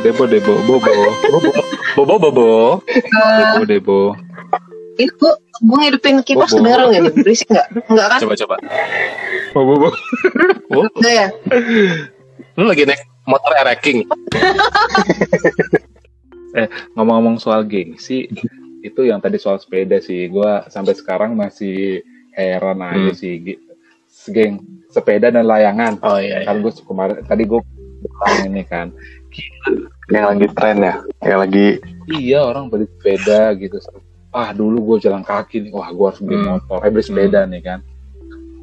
Debo Debo Bobo Bobo Bobo Bobo Debo Debo Ini gua, gua ngidupin kipas Bobo. kedengeran nggak? tuh? Berisik nggak? Nggak kan? Coba coba. Bobo Bobo Oh, Nggak ya? lu lagi naik motor ereking. ngomong-ngomong soal gengsi itu yang tadi soal sepeda sih gua sampai sekarang masih heran aja Hmm. sih geng sepeda dan layangan Oh iya. kan gue kemarin tadi gue bilang ini kan Yang lagi tren ya. Yang lagi iya orang beli sepeda gitu. Ah dulu gue jalan kaki nih. Wah gue harus beli Hmm. motor. Eh beli sepeda nih kan.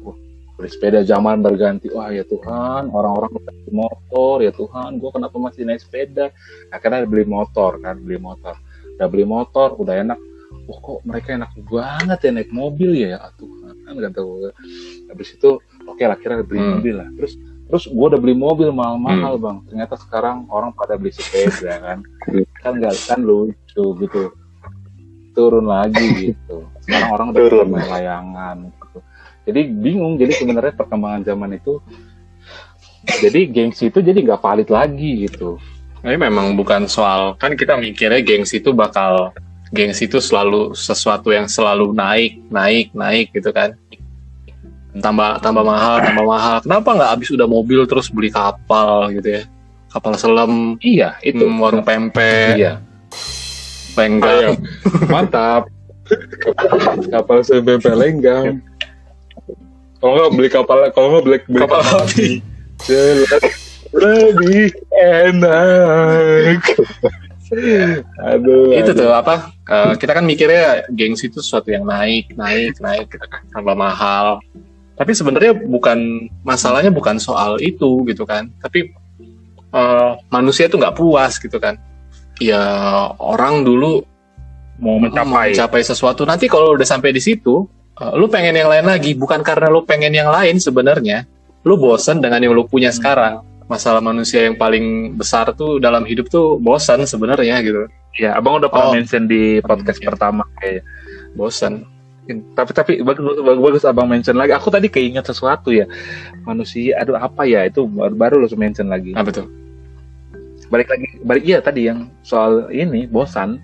Wah, beli sepeda zaman berganti. Wah ya Tuhan orang-orang beli motor. Ya Tuhan gue kenapa masih naik sepeda? Akhirnya beli motor kan beli motor. Udah beli motor udah enak. Wah kok mereka enak banget ya naik mobil ya? Ya Tuhan kan kata gue habis itu oke lah akhirnya beli Hmm. mobil lah. Terus terus gue udah beli mobil mahal-mahal bang. Ternyata sekarang orang pada beli sepeda kan. Kan nggak kan lucu gitu. Turun lagi gitu. Sekarang orang udah Turun. layangan gitu. Jadi bingung jadi sebenarnya perkembangan zaman itu jadi gengsi itu jadi nggak valid lagi gitu. Tapi memang bukan soal kan kita mikirnya gengsi itu bakal gengsi itu selalu sesuatu yang selalu naik, naik, naik gitu kan. Tambah tambah mahal, tambah mahal. Kenapa nggak habis udah mobil terus beli kapal gitu ya? Kapal selam, iya itu. Hmm, warung pempek, iya. Lenggang. mantap. Kapal CBP lenggang kalau nggak beli kapal kalau nggak beli, beli Kapal api. jelas lebih enak. Aduh itu aduh. tuh apa? Eh, kita kan mikirnya gengsi itu sesuatu yang naik naik naik gitu kan. Tambah mahal tapi sebenarnya bukan masalahnya bukan soal itu gitu kan. Tapi eh, manusia tuh nggak puas gitu kan. Ya orang dulu mau mencapai. mencapai sesuatu. Nanti kalau udah sampai di situ eh, lu pengen yang lain lagi. Bukan karena lu pengen yang lain sebenarnya. Lu bosan dengan yang lu punya sekarang. Masalah manusia yang paling besar tuh dalam hidup tuh bosan sebenarnya gitu. Ya abang udah pernah Oh. mention di podcast pertama kayaknya. Bosan tapi tapi bagus, bagus bagus abang mention lagi. Aku tadi keinget sesuatu ya. Manusia aduh apa ya? Itu baru, baru lo mention lagi. Apa tuh? Balik lagi balik iya tadi yang soal ini bosan.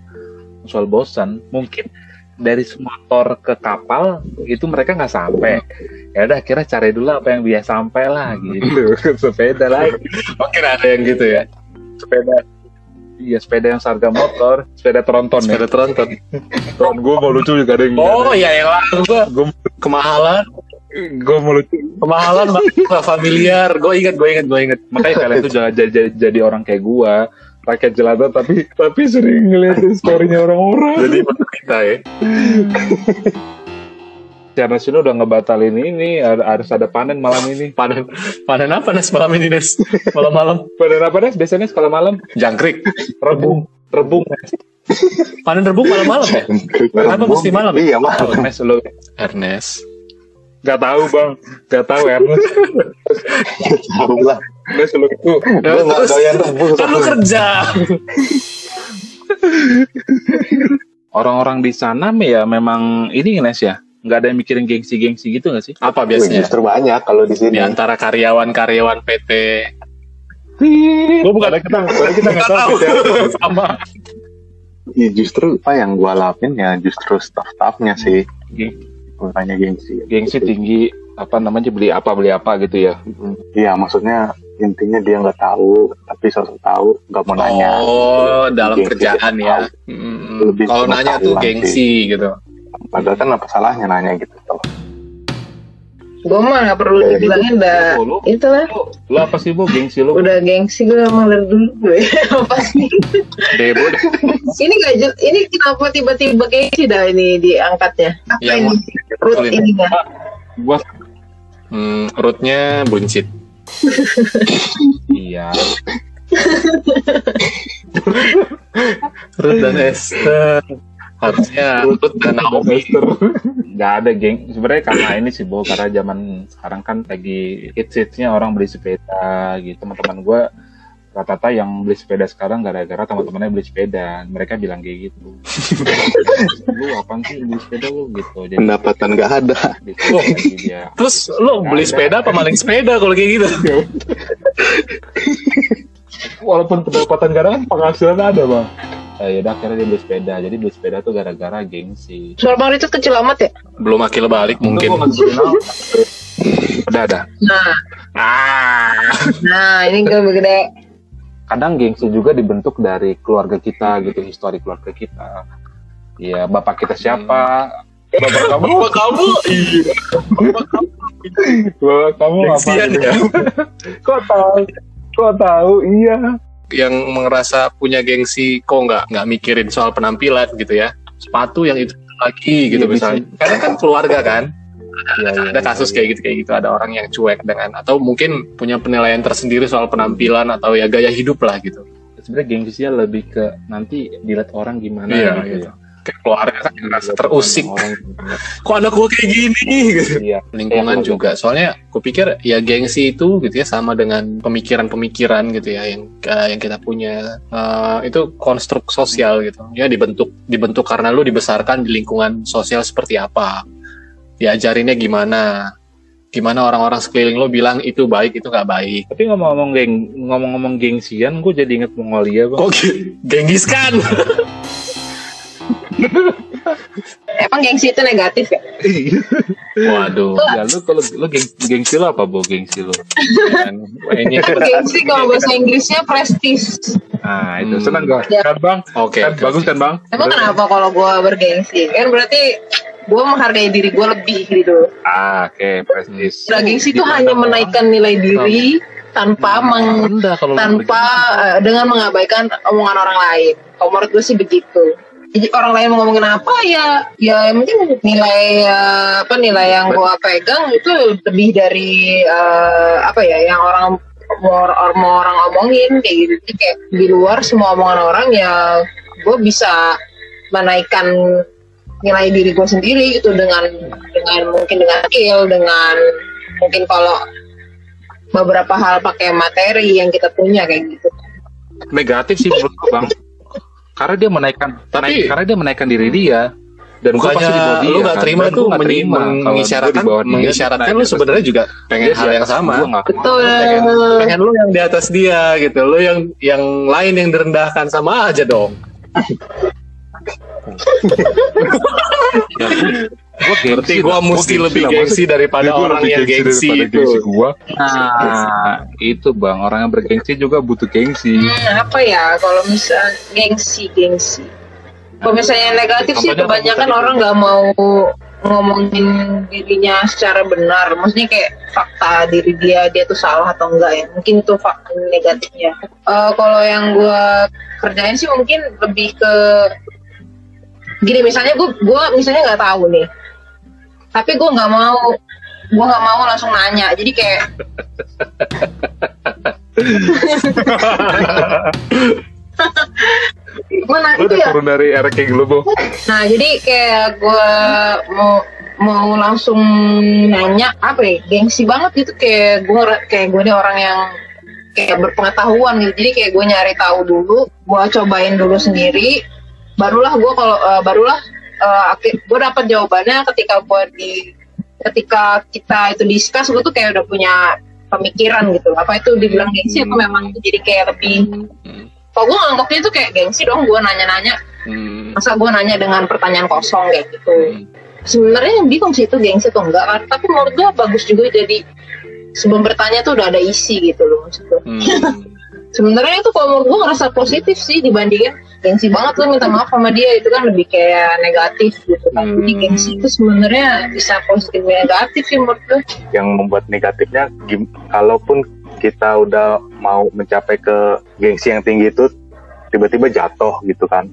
Soal bosan. Mungkin dari motor ke kapal itu mereka nggak sampai. Ya udah kira cari dulu apa yang biasa sampai lah gitu. Sepeda lagi. Mungkin ada yang gitu ya. Sepeda iya sepeda yang seharga motor sepeda tronton ya. Sepeda tronton. Tron gue mau lucu juga ada yang oh iya yang lalu gua gue kemahalan. Gue mau lucu. Kemahalan nggak familiar. Gue ingat gue ingat gue ingat. Makanya kalian tuh jangan jadi, jadi, jadi orang kayak gua. Rakyat jelata tapi tapi sering ngeliatin storynya orang-orang. Jadi kita ya Karena sini udah ngebatalin ini har- harus ada panen malam ini. Panen panen apa nes malam ini nes? Malam-malam. Panen apa nih biasanya sekolah malam? Jangkrik. Rebung. Rebung panen rebung malam-malam ya? Kenapa mesti malam? Iya malam. Ernest lo. Ernest. Nggak tahu bang. Nggak tahu Ernest. Tahu lah. Ernest lo itu. Terus kan lu kerja. Orang-orang di sana ya memang ini Ines ya nggak ada yang mikirin gengsi-gengsi gitu nggak sih? Apa Wih, biasanya Justru banyak kalau di di sini. antara karyawan-karyawan PT gue bukan kita kita nggak tahu. tahu. Sama. Iya, justru apa yang gue alamin ya justru staff-staffnya sih. Geng- Bukannya gengsi. gengsi tinggi apa namanya beli apa beli apa gitu ya? Iya, maksudnya intinya dia nggak tahu, tapi sosok tahu, nggak mau nanya. oh dalam Gengsi. kerjaan ya. Hmm, kalau nanya tuh gengsi gitu Padahal kan apa salahnya nanya gitu. Gue mah gak perlu Kayak gitu. dibilangin dah. Oh, lu- Itulah. lo apa sih bu gengsi lo Udah gengsi gue emang dari dulu gue. Apa sih? debo ini gak jel- ini kenapa tiba-tiba gengsi dah ini diangkatnya? Apa Yang ini? Root Betulin. ini dah. gua hmm, rootnya buncit iya Ruth dan Esther harusnya Ruth dan Naomi. Nggak ada geng. Sebenarnya karena ini sih bu karena zaman sekarang kan lagi hits hitsnya orang beli sepeda gitu. Teman-teman gue rata-rata yang beli sepeda sekarang gara-gara teman-temannya beli sepeda. Mereka bilang kayak gitu. Lu apaan sih beli sepeda lu? Gitu. Jadi Pendapatan nggak ada. gitu, jadi dia. terus lo beli ada. sepeda apa maling sepeda kalau kayak gitu? Walaupun pendapatan gak ada kan penghasilan ada bang Eh, ya udah akhirnya dia beli sepeda. Jadi beli sepeda tuh gara-gara gengsi. Suara Bang Richard kecil amat ya? belum akil balik Itu mungkin. udah ada Nah, ah. Nah ini gue gede. kadang gengsi juga dibentuk dari keluarga kita gitu histori keluarga kita. Ya bapak kita siapa? Bapak kamu bapak kamu? Iya bapak kamu? Bapak kamu apa? Ya. Kok tahu? Kok tahu? Iya yang merasa punya gengsi kok nggak nggak mikirin soal penampilan gitu ya. Sepatu yang itu lagi gitu Iya, misalnya. Karena kan keluarga kan. Iya, iya, ada iya, kasus iya. kayak gitu kayak gitu ada orang yang cuek dengan atau mungkin punya penilaian tersendiri soal penampilan atau ya gaya hidup lah gitu. Sebenarnya gengsinya lebih ke nanti dilihat orang gimana Iya, gitu gitu. Kayak keluarga kan ngerasa terusik. Orang gimana. kok anak gua kayak gini? Gitu. iya. Lingkungan Iya, juga. Soalnya kupikir ya gengsi itu gitu ya sama dengan pemikiran-pemikiran gitu ya yang eh, yang kita punya. Eh, itu konstruk sosial gitu. Ya dibentuk dibentuk karena lu dibesarkan di lingkungan sosial seperti apa. Diajarinnya gimana. Gimana orang-orang sekeliling lo bilang itu baik itu nggak baik. Tapi ngomong-ngomong geng ngomong-ngomong gengsian gue jadi inget Mongolia bang. Kok Ge- genggis kan Emang gengsi itu negatif ya? waduh ya lu kalau lu geng, gengsi lo apa bo gengsi lo ini gengsi kalau bahasa Inggrisnya prestis. nah itu Hmm. senang gak Ya. kan bang oke kan bagus kan bang Emang kenapa kalau gue bergengsi? Kan berarti gue menghargai diri gue lebih gitu. ah oke prestis Nah, gengsi itu hanya menaikkan nilai diri tanpa meng rendah kalau lu tanpa eh, dengan mengabaikan omongan orang lain. Kalau menurut gue sih begitu. Jadi orang lain mau ngomongin apa ya, ya penting nilai eh, apa nilai yang gue pegang itu lebih dari eh, apa ya yang orang mau or- mau orang omongin kayak gitu. Kayak di luar semua omongan orang ya gue bisa menaikkan nilai diri gue sendiri gitu dengan dengan mungkin dengan skill dengan mungkin kalau beberapa hal pakai materi yang kita punya kayak gitu. negatif sih menurut gua, bang karena dia menaikkan Tapi- menaik- karena dia menaikkan diri dia. Dan gua bukannya pasti di bawah dia lu nggak kan. terima Dan tuh meni- terima mengisyaratkan di mengisyaratkan lu di sebenarnya juga pengen dia, hal di yang sama. Betul. pengen pengen lu yang di atas dia gitu. Lu yang yang lain yang direndahkan sama aja dong. Ya, gua- gua gengsi berarti gua mesti lebih gengsi daripada Gua orang lebih yang gengsi daripada itu gengsi gua. Nah, itu bang, orang yang bergengsi juga butuh gengsi. Hmm, apa ya kalau misal gengsi gengsi. Kalau misalnya negatif sih kebanyakan orang nggak mau ngomongin dirinya secara benar. Maksudnya kayak fakta diri dia dia tuh salah atau enggak ya. Mungkin itu fakta negatifnya. Eh, kalau yang gue kerjain sih mungkin lebih ke gini misalnya gue gua misalnya nggak tahu nih tapi gue nggak mau. Gue nggak mau langsung nanya. Jadi kayak mana Lu itu udah ya. turun dari kayak gitu, Bo. Nah, jadi kayak gue mau mau langsung nanya apa ya gengsi banget gitu. Kayak gue kayak gue ini orang yang kayak berpengetahuan gitu. Jadi kayak gue nyari tahu dulu gue cobain dulu sendiri. Barulah gue kalau eh, barulah gue dapat jawabannya ketika gue di ketika kita itu discuss gue tuh kayak udah punya pemikiran gitu apa itu dibilang gengsi atau memang jadi kayak lebih Hmm. kalau gue nganggapnya itu kayak gengsi dong gue nanya-nanya Hmm. masa gue nanya dengan pertanyaan kosong kayak gitu Hmm. sebenarnya bingung sih itu gengsi atau enggak kan tapi menurut gue bagus juga jadi sebelum bertanya tuh udah ada isi gitu loh maksud gue Hmm. Sebenarnya itu kalau menurut gue ngerasa positif sih dibandingin gengsi banget. Lu minta maaf sama dia. Itu kan lebih kayak negatif gitu kan. Jadi Hmm. gengsi itu sebenarnya bisa positif negatif sih menurut gue yang membuat negatifnya kalaupun kita udah mau mencapai ke gengsi yang tinggi itu tiba-tiba jatuh gitu kan.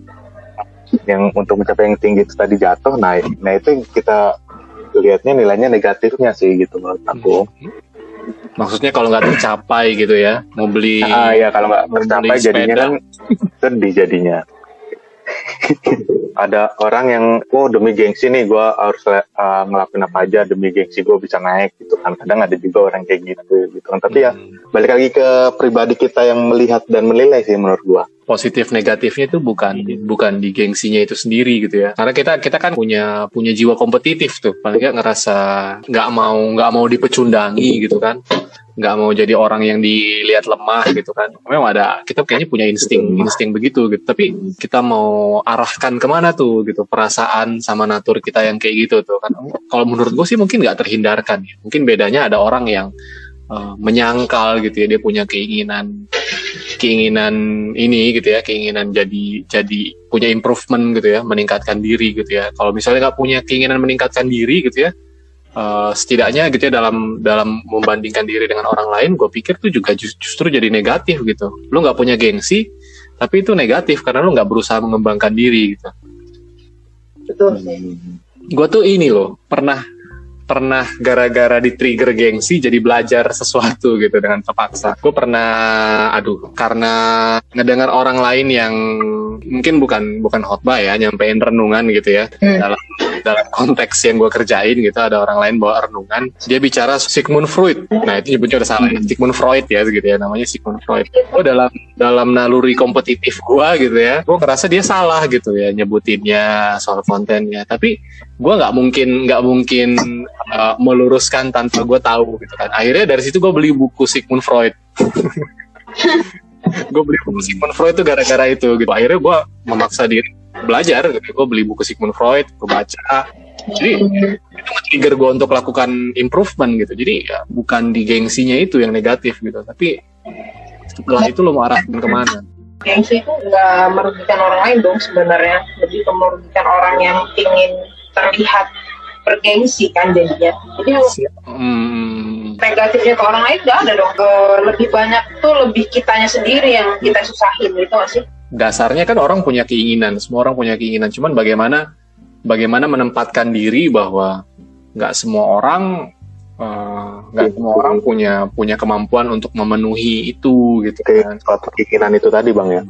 Yang untuk mencapai yang tinggi itu tadi jatuh nah nah itu yang kita lihatnya nilainya negatifnya sih gitu menurut aku maksudnya kalau nggak tercapai gitu ya mau beli ah ya kalau nggak tercapai jadinya kan sedih jadinya. Ada orang yang oh demi gengsi nih gue harus uh, ngelakuin apa aja demi gengsi gue bisa naik gitu kan. Kadang ada juga orang kayak gitu gitu kan. Tapi ya Hmm. balik lagi ke pribadi kita yang melihat dan menilai sih menurut gua positif negatifnya itu bukan bukan di gengsinya itu sendiri gitu ya. Karena kita kita kan punya punya jiwa kompetitif tuh. Paling nggak ngerasa nggak mau nggak mau dipecundangi gitu kan. Nggak mau jadi orang yang dilihat lemah gitu kan. Memang ada kita kayaknya punya insting insting begitu gitu. Tapi kita mau arahkan ke mana tuh gitu perasaan sama natur kita yang kayak gitu tuh kan. Kalau menurut gue sih mungkin nggak terhindarkan ya. mungkin bedanya ada orang yang uh, menyangkal gitu ya dia punya keinginan keinginan ini gitu ya keinginan jadi jadi punya improvement gitu ya meningkatkan diri gitu ya. Kalau misalnya nggak punya keinginan meningkatkan diri gitu ya uh, setidaknya gitu ya dalam dalam membandingkan diri dengan orang lain gue pikir tuh juga justru jadi negatif gitu. Lu nggak punya gengsi tapi itu negatif karena lu nggak berusaha mengembangkan diri gitu. Betul. Gue tuh ini loh pernah pernah gara-gara di trigger gengsi jadi belajar sesuatu gitu dengan terpaksa. Gue pernah, aduh, karena ngedengar orang lain yang mungkin bukan bukan khotbah ya, nyampein renungan gitu ya. Hmm. dalam dalam konteks yang gue kerjain gitu ada orang lain bawa renungan. Dia bicara Sigmund Freud. Nah itu nyebutnya udah salah ya Sigmund Freud ya gitu ya namanya Sigmund Freud. Oh dalam dalam naluri kompetitif gue gitu ya gue ngerasa dia salah gitu ya nyebutinnya soal kontennya. Tapi gue nggak mungkin nggak mungkin uh, meluruskan tanpa gue tahu gitu kan. Akhirnya dari situ gue beli buku Sigmund Freud gue beli buku Sigmund Freud itu gara-gara itu gitu. Akhirnya gue memaksa diri belajar gitu. Gue beli buku Sigmund Freud gue baca. Jadi itu trigger gue untuk lakukan improvement gitu. Jadi ya bukan di gengsinya itu yang negatif gitu. Tapi setelah itu lo mau arahkan ke mana? Gengsi itu nggak merugikan orang lain dong sebenarnya. Lebih ke merugikan orang yang ingin terlihat bergengsi kan jadinya. Jadi hmm. Negatifnya ke orang lain nggak ada dong. Ke lebih banyak tuh lebih kitanya sendiri yang kita susahin gitu gak sih? Dasarnya kan orang punya keinginan semua orang punya keinginan. Cuman bagaimana bagaimana menempatkan diri bahwa nggak semua orang eh, nggak uh, semua orang punya punya kemampuan untuk memenuhi itu gitu kan. suatu keinginan itu tadi bang ya?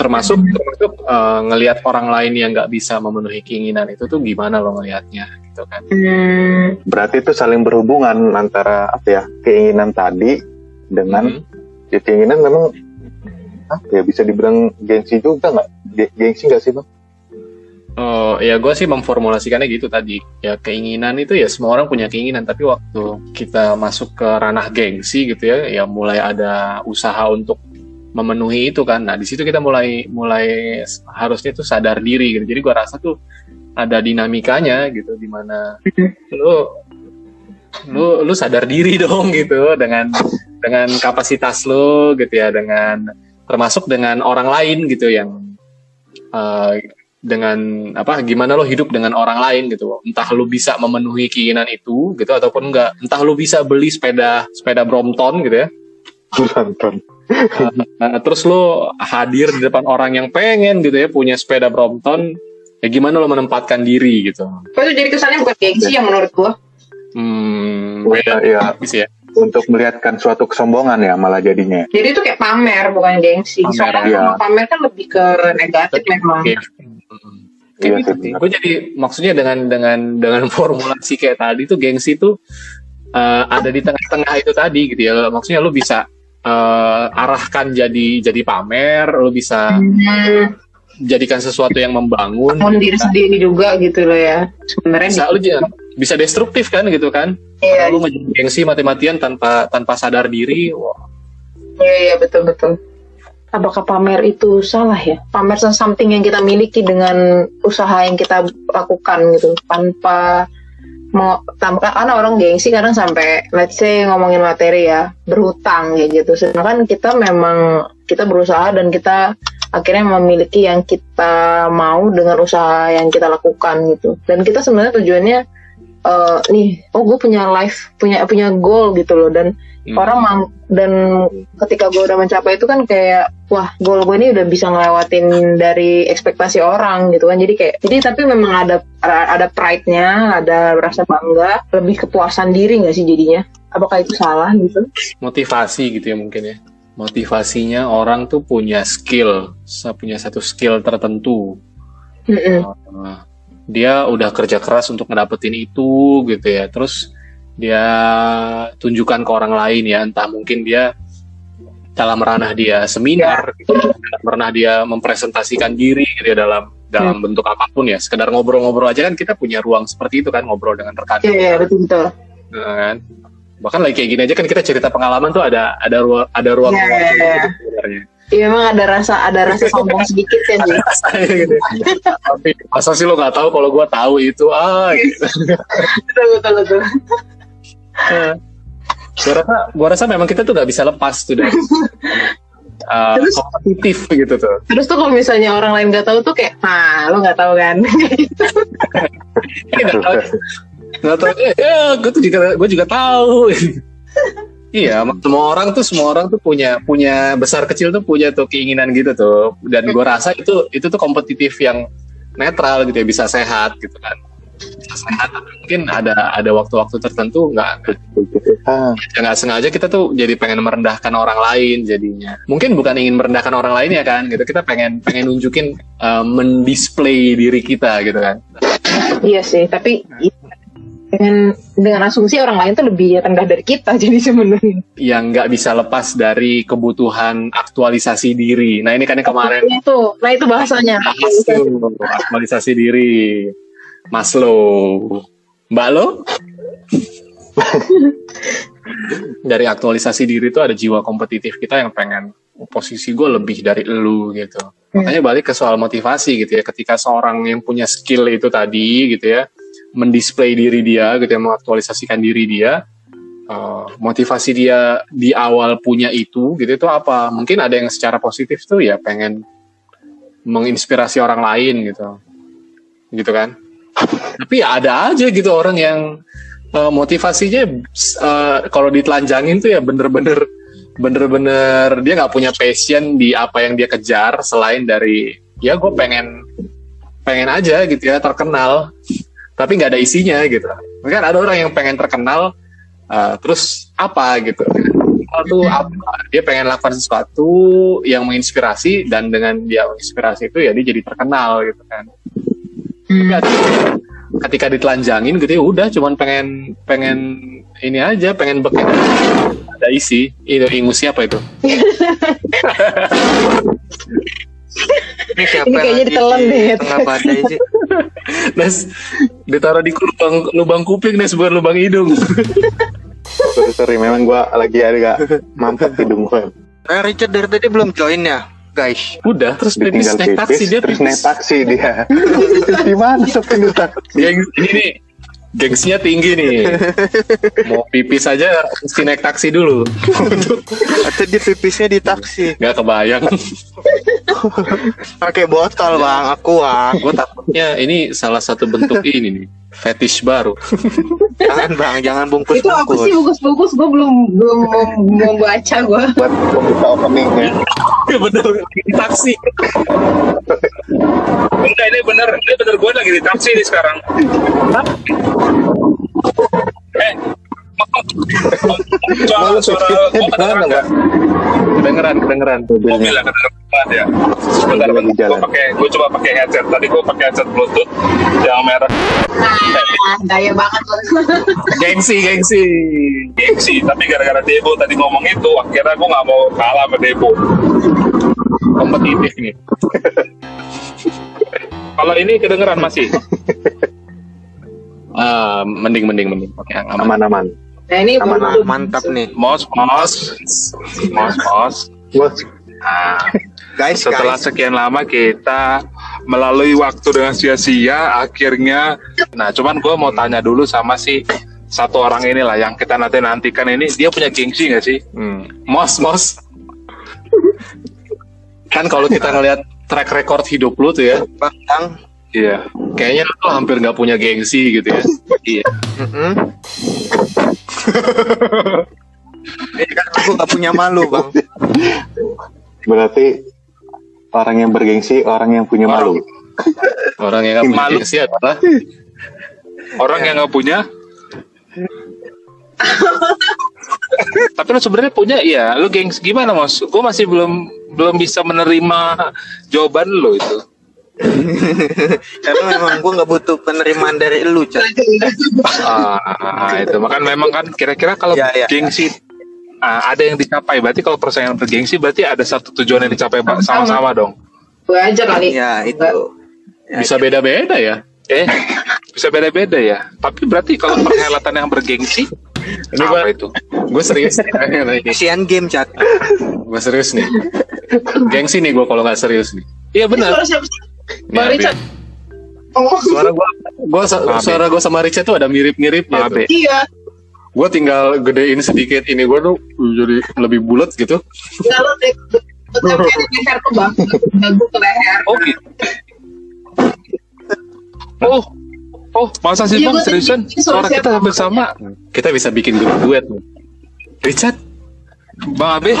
Termasuk termasuk uh, ngelihat orang lain yang nggak bisa memenuhi keinginan itu tuh gimana lo ngelihatnya gitu kan hmm. berarti itu saling berhubungan antara apa ya keinginan tadi dengan hmm. ya keinginan memang apa ya bisa dibilang gengsi juga nggak gengsi nggak sih bang Oh ya gue sih memformulasikannya gitu tadi ya keinginan itu ya semua orang punya keinginan tapi waktu kita masuk ke ranah gengsi gitu ya ya mulai ada usaha untuk memenuhi itu kan. Nah di situ kita mulai mulai harusnya tuh sadar diri gitu. Jadi gua rasa tuh ada dinamikanya gitu di mana lu lu lu sadar diri dong gitu dengan dengan kapasitas lu gitu ya dengan termasuk dengan orang lain gitu yang uh, dengan apa gimana lo hidup dengan orang lain gitu. Entah lo bisa memenuhi keinginan itu gitu ataupun enggak. Entah lo bisa beli sepeda sepeda Brompton gitu ya. Brompton. Nah, terus lo hadir di depan orang yang pengen gitu ya punya sepeda Brompton ya gimana lo menempatkan diri gitu itu jadi kesannya bukan gengsi yang menurut gua hmm beda ya bisa ya untuk melihatkan suatu kesombongan ya malah jadinya. Jadi itu kayak pamer bukan gengsi. Pamer, Soalnya ya. pamer kan lebih ke negatif memang. Kayak iya, gitu sih. Gue jadi maksudnya dengan dengan dengan formulasi kayak tadi tuh gengsi tuh uh, ada di tengah-tengah itu tadi gitu ya. Maksudnya lu bisa uh, arahkan jadi jadi pamer, lo bisa hmm. Jadikan sesuatu yang membangun. Bangun diri sendiri juga gitu loh ya. Sebenarnya bisa lu bisa destruktif kan gitu kan? Iya. Lu menjadi gengsi mati-matian tanpa tanpa sadar diri. Wah. Iya iya betul betul. Apakah pamer itu salah ya? Pamer something yang kita miliki dengan usaha yang kita lakukan gitu tanpa mau tanpa karena orang gengsi kadang sampai let's say ngomongin materi ya berhutang ya gitu sedangkan kita memang kita berusaha dan kita akhirnya memiliki yang kita mau dengan usaha yang kita lakukan gitu. Dan kita sebenarnya tujuannya uh, nih oh gue punya life punya punya goal gitu loh. Dan hmm. orang mam dan ketika gue udah mencapai itu kan kayak wah goal gue ini udah bisa ngelewatin dari ekspektasi orang gitu kan. Jadi kayak jadi tapi memang ada ada pride-nya ada rasa bangga lebih kepuasan diri nggak sih jadinya? Apakah itu salah gitu? Motivasi gitu ya mungkin ya motivasinya orang tuh punya skill punya satu skill tertentu mm -mm. Uh, dia udah kerja keras untuk ngedapetin itu gitu ya terus dia tunjukkan ke orang lain ya entah mungkin dia dalam ranah dia seminar, gitu, dalam ranah dia mempresentasikan diri gitu ya dalam dalam bentuk apa pun ya. Sekedar ngobrol-ngobrol aja kan kita punya ruang seperti itu kan ngobrol dengan rekan. Iya, iya, betul betul. Nah, kan? Bahkan lagi kayak gini aja kan kita cerita pengalaman tuh ada ada ruang ada ruang Iya, iya, iya. sebenarnya. Iya, emang ada rasa ada rasa sombong sedikit kan, Ji. Rasanya gitu. Tapi masa sih lo nggak tahu kalau gua tahu itu ah gitu. Betul betul betul. gua rasa gua rasa memang kita tuh nggak bisa lepas tuh dari uh, Terus- kompetitif gitu tuh. Terus tuh kalau misalnya orang lain nggak tahu tuh kayak, nah lo nggak tahu kan? Nggak tahu nggak tahu. Eh, ya gue tuh juga gue juga tahu. Iya semua orang tuh semua orang tuh punya punya besar kecil tuh punya tuh keinginan gitu tuh. Dan gue rasa itu itu tuh kompetitif yang netral gitu ya bisa sehat gitu kan. Bisa sehat mungkin ada ada waktu-waktu tertentu nggak nggak sengaja kita tuh jadi pengen merendahkan orang lain jadinya. Mungkin bukan ingin merendahkan orang lain ya kan gitu. Kita pengen pengen nunjukin uh, mendisplay diri kita gitu kan. Iya sih, tapi dengan dengan asumsi orang lain tuh lebih rendah dari kita jadi sebenarnya. yang nggak bisa lepas dari kebutuhan aktualisasi diri. Nah ini kan yang kemarin itu, nah itu bahasanya. bahas tuh, aktualisasi diri. Maslow, Mbak Lo? dari aktualisasi diri itu ada jiwa kompetitif kita yang pengen posisi gue lebih dari elu gitu. Makanya balik ke soal motivasi gitu ya. Ketika seorang yang punya skill itu tadi gitu ya, mendisplay diri dia gitu ya, mengaktualisasikan diri dia, eh, motivasi dia di awal punya itu gitu itu apa? Mungkin ada yang secara positif tuh ya pengen menginspirasi orang lain gitu, gitu kan? Tapi ya ada aja gitu orang yang eh, motivasinya eh, kalau ditelanjangin tuh ya bener-bener bener-bener dia nggak punya passion di apa yang dia kejar selain dari ya gue pengen pengen aja gitu ya terkenal tapi nggak ada isinya gitu. Kan ada orang yang pengen terkenal uh, terus apa gitu. Tuh apa? Dia pengen lakukan sesuatu yang menginspirasi dan dengan dia menginspirasi itu ya dia jadi terkenal gitu kan. Hmm. Tapi ketika ditelanjangin gitu ya udah cuman pengen pengen ini aja pengen beken ada isi. Itu ingus siapa itu Ini siapa Ini kayaknya ditelan di deh. Tengah badai sih. Nes ditaruh di lubang lubang kuping Nes bukan lubang hidung sorry, sorry, memang gua lagi agak mampet hidung gua. Nah, Richard dari tadi belum join ya, guys. udah terus pipis naik taksi dia terus naik taksi dia. Gimana taksi? dia ini nih gengsinya tinggi nih mau pipis aja mesti naik taksi dulu Atau dia pipisnya di taksi. nggak kebayang Pakai botol, Bang. Aku ah. gue takutnya ini salah satu bentuk ini nih fetish baru Jangan, Bang. Jangan bungkus Itu apa sih bungkus. bungkus-bungkus? Gue belum belum mau- mau baca gue. Buat pembuka openingnya. Ya bener lagi di taksi Enggak ini bener, ini bener gue lagi di taksi nih sekarang. Eh, suara suara kedengeran nggak? kedengeran kedengeran Mobil ya kedengeran ya. Sebentar, bentar. jalan. Gue pakai, gue coba pakai headset. Tadi gue pakai headset Bluetooth yang merah. Daya banget loh. gengsi gengsi Gengsi, tapi gara-gara Debo tadi ngomong itu, akhirnya gue nggak mau kalah sama Debo. kompetitif nih Kalau ini kedengeran masih. Ah, mending mending mending oke aman Aman-aman. Nah ini Aman, baru- mantap nih. Mos, mos, mos, mos. Bos, Nah, Guys, setelah guys. sekian lama kita melalui waktu dengan sia-sia, akhirnya, nah cuman gue mau tanya dulu sama si satu orang inilah yang kita nanti nantikan ini, dia punya gengsi nggak sih? Hmm. Mos, mos. kan kalau kita ngelihat track record hidup lu tuh ya, Bang. Iya. kayaknya lu tuh hampir nggak punya gengsi gitu ya. Iya. Mm-mm. Eh, kan aku gak punya malu, Bang. berarti orang yang bergengsi, orang yang punya malu. Orang yang nggak punya Malu. gengsi adalah Orang yang nggak punya. Tapi lu sebenarnya punya, iya. Lu gengs gimana, Mos? Gue masih belum belum bisa menerima jawaban lo itu. Karena memang gue gak butuh penerimaan dari lu, Cak. Ah, itu makan memang kan kira-kira kalau Iya, iya. gengsi ah, ada yang dicapai. Berarti kalau persaingan bergengsi berarti ada satu tujuan yang dicapai Pak, sama-sama dong. gue aja kali Ya itu. Bisa beda-beda ya. Eh, bisa beda-beda ya. Tapi berarti kalau perhelatan yang bergengsi, Ini apa gua itu? gue serius nih. Asian Game chat. gue serius nih. Gengsi nih gue kalau nggak serius nih. Iya benar. suara siapa sih bang Richard oh Suara gue, gua Maaf, suara gue sama Richard tuh ada mirip-miripnya. Tuh. Be. iya Gue tinggal gedein sedikit ini gue tuh jadi lebih bulat gitu. kalau leher tuh bang Dagu ke leher Oh gitu. Oh, oh, masa sih Iya, bang gua seriusan? suara kita hampir sama. Kita bisa bikin grup duet nih. Richard, Bang Abe,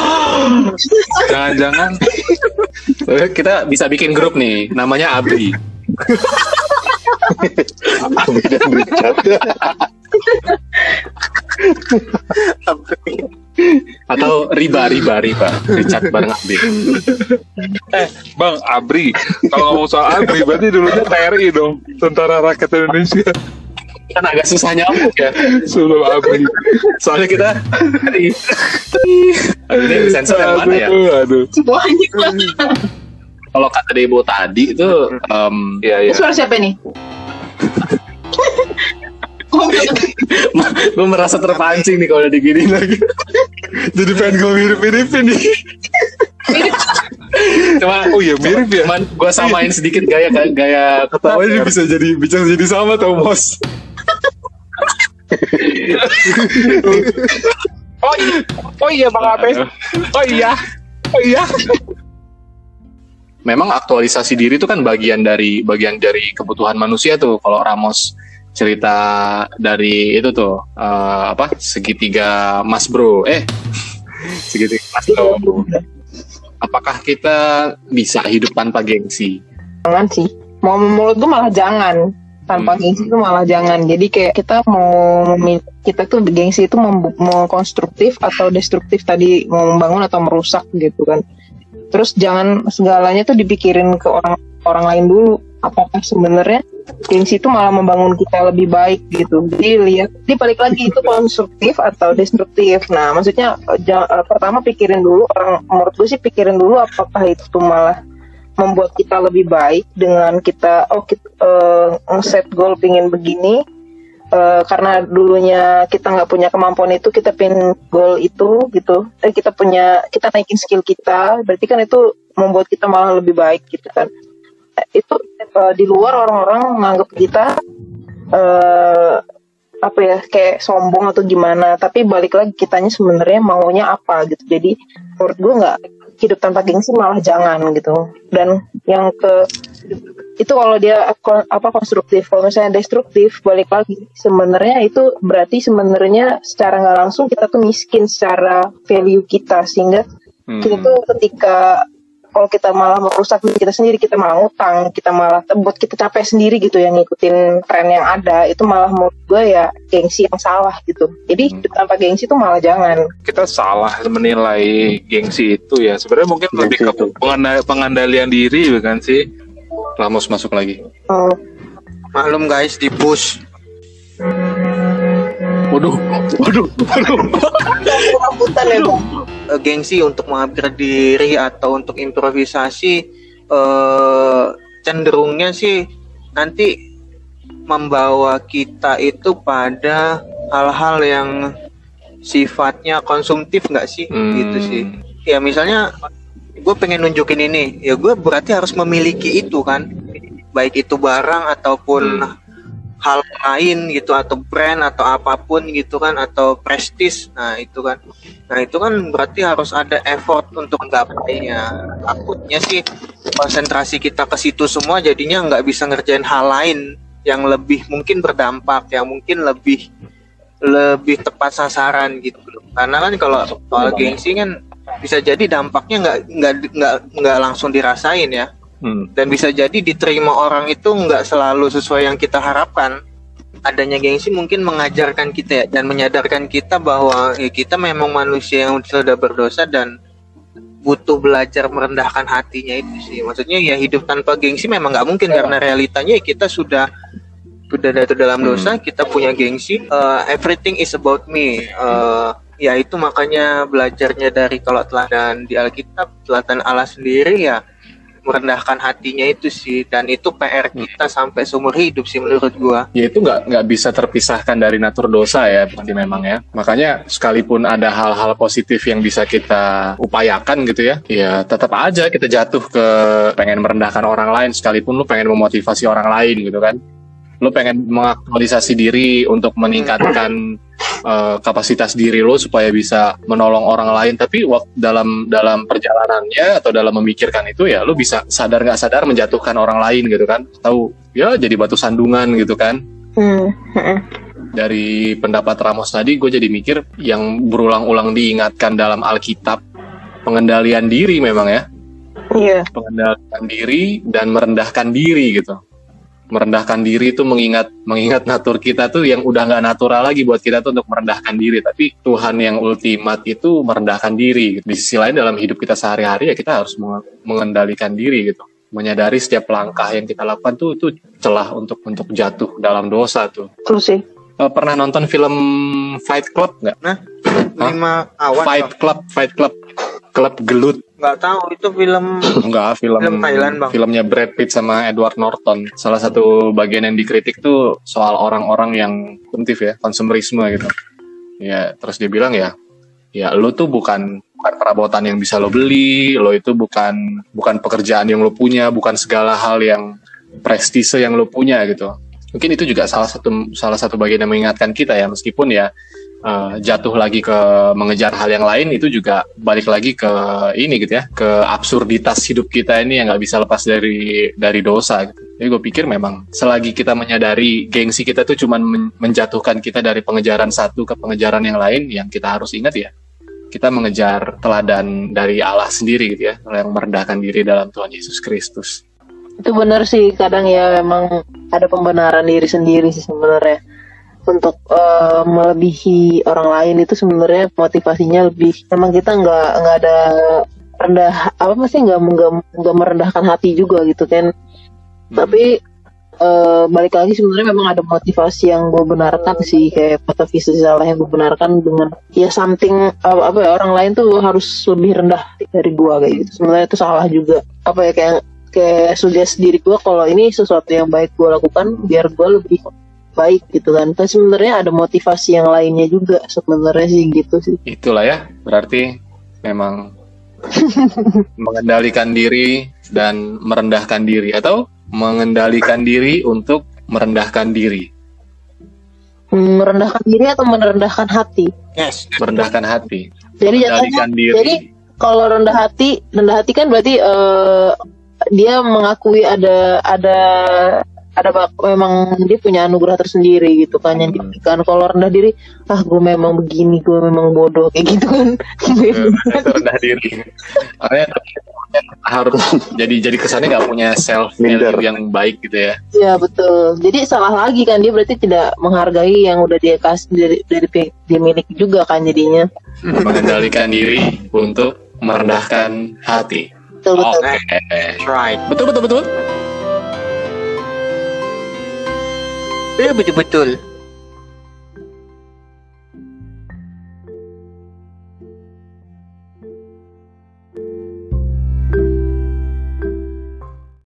jangan-jangan kita bisa bikin grup nih, namanya Abri. Abi dan Richard. Atau Riba, Riba, Riba. Richard bareng Abri. eh Bang Abri, kalau ngomong soal Abri berarti dulunya TRI dong, Tentara Rakyat Indonesia Kan agak susah nyambung ya. sebelum Abri. Soalnya kita ini sensor yang mana ya? Aduh, aduh. semuanya lah Kalau kata Debo tadi itu em, Iya, Ini iya. suara siapa nih gue merasa terpancing nih kalau digini lagi. Jadi pengen gue mirip-miripin nih. Cuma Oh iya, mirip ya. Cuman gue samain sedikit gaya gaya ketawanya bisa jadi bisa jadi sama tau bos. Oh iya, oh iya Bang Abe. Oh iya, oh iya. Memang aktualisasi diri itu kan bagian dari bagian dari kebutuhan manusia tuh. Kalau Ramos cerita dari itu tuh eh, apa segitiga Mas Bro, eh segitiga Mas Bro. Apakah kita bisa hidup tanpa gengsi? jangan sih mau menurut gue malah jangan tanpa Hmm. gengsi itu malah jangan. Jadi kayak kita mau kita tuh gengsi itu mau, mau konstruktif atau destruktif tadi mau membangun atau merusak gitu kan. Terus jangan segalanya tuh dipikirin ke orang orang lain dulu. Apakah sebenarnya gengsi itu malah membangun kita lebih baik gitu? Jadi lihat dia balik lagi itu konstruktif atau destruktif. Nah maksudnya eh, eh, pertama pikirin dulu orang menurut gue sih pikirin dulu apakah itu malah membuat kita lebih baik dengan kita oh kita eh, nge-set goal pingin begini eh, karena dulunya kita nggak punya kemampuan itu kita pin goal itu gitu. Eh, kita punya kita naikin skill kita berarti kan itu membuat kita malah lebih baik gitu kan. Eh, itu eh, di luar orang-orang menganggap kita eh apa ya kayak sombong atau gimana tapi balik lagi kitanya sebenarnya maunya apa gitu. Jadi menurut gue nggak hidup tanpa gengsi malah jangan gitu. Dan yang ke itu kalau dia apa konstruktif. Kalau misalnya destruktif balik lagi. Sebenarnya itu berarti sebenarnya secara nggak langsung kita tuh miskin secara value kita. Sehingga Hmm. kita tuh ketika kalau kita malah merusak diri kita sendiri kita malah ngutang kita malah buat kita capek sendiri gitu yang ngikutin tren yang ada itu malah menurut gue ya gengsi yang salah gitu jadi hidup tanpa gengsi itu malah jangan Kita salah menilai gengsi itu ya. Sebenarnya mungkin lebih ke pengandalian diri bukan sih? Ramos masuk lagi. Hmm. Maklum guys di push. Waduh, waduh, waduh. rambutan ya Eh, gengsi untuk mengupgrade diri atau untuk improvisasi eh cenderungnya sih nanti membawa kita itu pada hal-hal yang sifatnya konsumtif nggak sih? Hmm. gitu sih. Ya misalnya gue pengen nunjukin ini. Ya gue berarti harus memiliki itu kan. Baik itu barang ataupun hal lain gitu atau brand atau apa pun gitu kan atau prestis. Nah itu kan. Nah itu kan berarti harus ada effort untuk menggapainya takutnya sih konsentrasi kita ke situ semua jadinya nggak bisa ngerjain hal lain yang lebih mungkin berdampak yang mungkin lebih lebih tepat sasaran gitu. Karena kan kalau soal gengsi kan bisa jadi dampaknya nggak nggak nggak nggak langsung dirasain ya Hmm. dan bisa jadi diterima orang itu nggak selalu sesuai yang kita harapkan. Adanya gengsi mungkin mengajarkan kita ya dan menyadarkan kita bahwa ya, kita memang manusia yang sudah berdosa dan butuh belajar merendahkan hatinya itu sih. Maksudnya ya hidup tanpa gengsi memang nggak mungkin karena realitanya ya kita sudah sudah jatuh dalam dosa kita punya gengsi Uh, everything is about me Uh, ya itu makanya belajarnya dari kalau teladan di Alkitab teladan Allah sendiri ya merendahkan hatinya itu sih. Dan itu PR kita sampai seumur hidup sih menurut gua. Ya itu nggak nggak bisa terpisahkan dari natur dosa ya berarti memang ya. Makanya sekalipun ada hal-hal positif yang bisa kita upayakan gitu ya ya tetap aja kita jatuh ke pengen merendahkan orang lain sekalipun lu pengen memotivasi orang lain gitu kan lu pengen mengaktualisasi diri untuk meningkatkan uh, kapasitas diri lo supaya bisa menolong orang lain tapi waktu dalam dalam perjalanannya atau dalam memikirkan itu ya lo bisa sadar nggak sadar menjatuhkan orang lain gitu kan tahu ya jadi batu sandungan gitu kan Hmm. heeh. dari pendapat Ramos tadi gue jadi mikir yang berulang-ulang diingatkan dalam Alkitab pengendalian diri memang ya Iya. pengendalian diri dan merendahkan diri gitu merendahkan diri itu mengingat mengingat natur kita tuh yang udah nggak natural lagi buat kita tuh untuk merendahkan diri. Tapi Tuhan yang ultimat itu merendahkan diri di sisi lain dalam hidup kita sehari-hari ya kita harus menge- mengendalikan diri gitu. Menyadari setiap langkah yang kita lakukan tuh itu celah untuk untuk jatuh dalam dosa tuh. Terus sih. Eh, pernah nonton film Fight Club nggak? Lima awan Fight. Club Fight Club klub gelut nggak tahu itu film Enggak, film Film Thailand, Bang. filmnya Brad Pitt sama Edward Norton. Salah satu bagian yang dikritik tuh soal orang-orang yang konsumtif ya, konsumerisme gitu. Ya, terus dia bilang ya, ya lu tuh bukan bukan perabotan yang bisa lo beli, lo itu bukan bukan pekerjaan yang lo punya, bukan segala hal yang prestise yang lo punya gitu. Mungkin itu juga salah satu salah satu bagian yang mengingatkan kita ya, meskipun ya eh, jatuh lagi ke mengejar hal yang lain itu juga balik lagi ke ini gitu ya ke absurditas hidup kita ini yang nggak bisa lepas dari dari dosa gitu. Jadi gue pikir memang selagi kita menyadari gengsi kita tuh cuman men- menjatuhkan kita dari pengejaran satu ke pengejaran yang lain yang kita harus ingat ya kita mengejar teladan dari Allah sendiri gitu ya yang merendahkan diri dalam Tuhan Yesus Kristus. Itu benar sih kadang ya memang ada pembenaran diri sendiri sih sebenarnya untuk eh, melebihi orang lain itu sebenarnya motivasinya lebih memang kita nggak nggak ada rendah apa masih nggak nggak merendahkan hati juga gitu kan. Tapi eh, balik lagi sebenarnya memang ada motivasi yang gue benarkan sih kayak motivasi salah yang gue benarkan dengan ya something apa, apa ya orang lain tuh harus lebih rendah dari gue kayak gitu. Sebenarnya itu salah juga. Apa ya kayak kayak suggest diri gue kalau ini sesuatu yang baik gue lakukan biar gue lebih baik gitu kan. Tapi sebenarnya ada motivasi yang lainnya juga sebenarnya sih gitu sih. Itulah ya, berarti memang mengendalikan diri dan merendahkan diri atau mengendalikan diri untuk merendahkan diri, merendahkan diri atau merendahkan hati? Yes. Merendahkan hati, jadi mengendalikan diri. jadi kalau rendah hati rendah hati kan berarti eh, dia mengakui ada ada ada bak- memang dia punya anugerah tersendiri gitu kan yang Hmm. diberikan kalau rendah diri ah gue memang begini gue memang bodoh kayak gitu kan Eh, itu rendah diri. Makanya harus jadi jadi kesannya nggak punya self Minder. value yang baik gitu ya. ya betul jadi salah lagi kan dia berarti tidak menghargai yang udah dia kasih dari dari pihak dia miliki juga kan jadinya Mengendalikan diri untuk merendahkan hati. betul betul right Betul betul betul. Eh, betul betul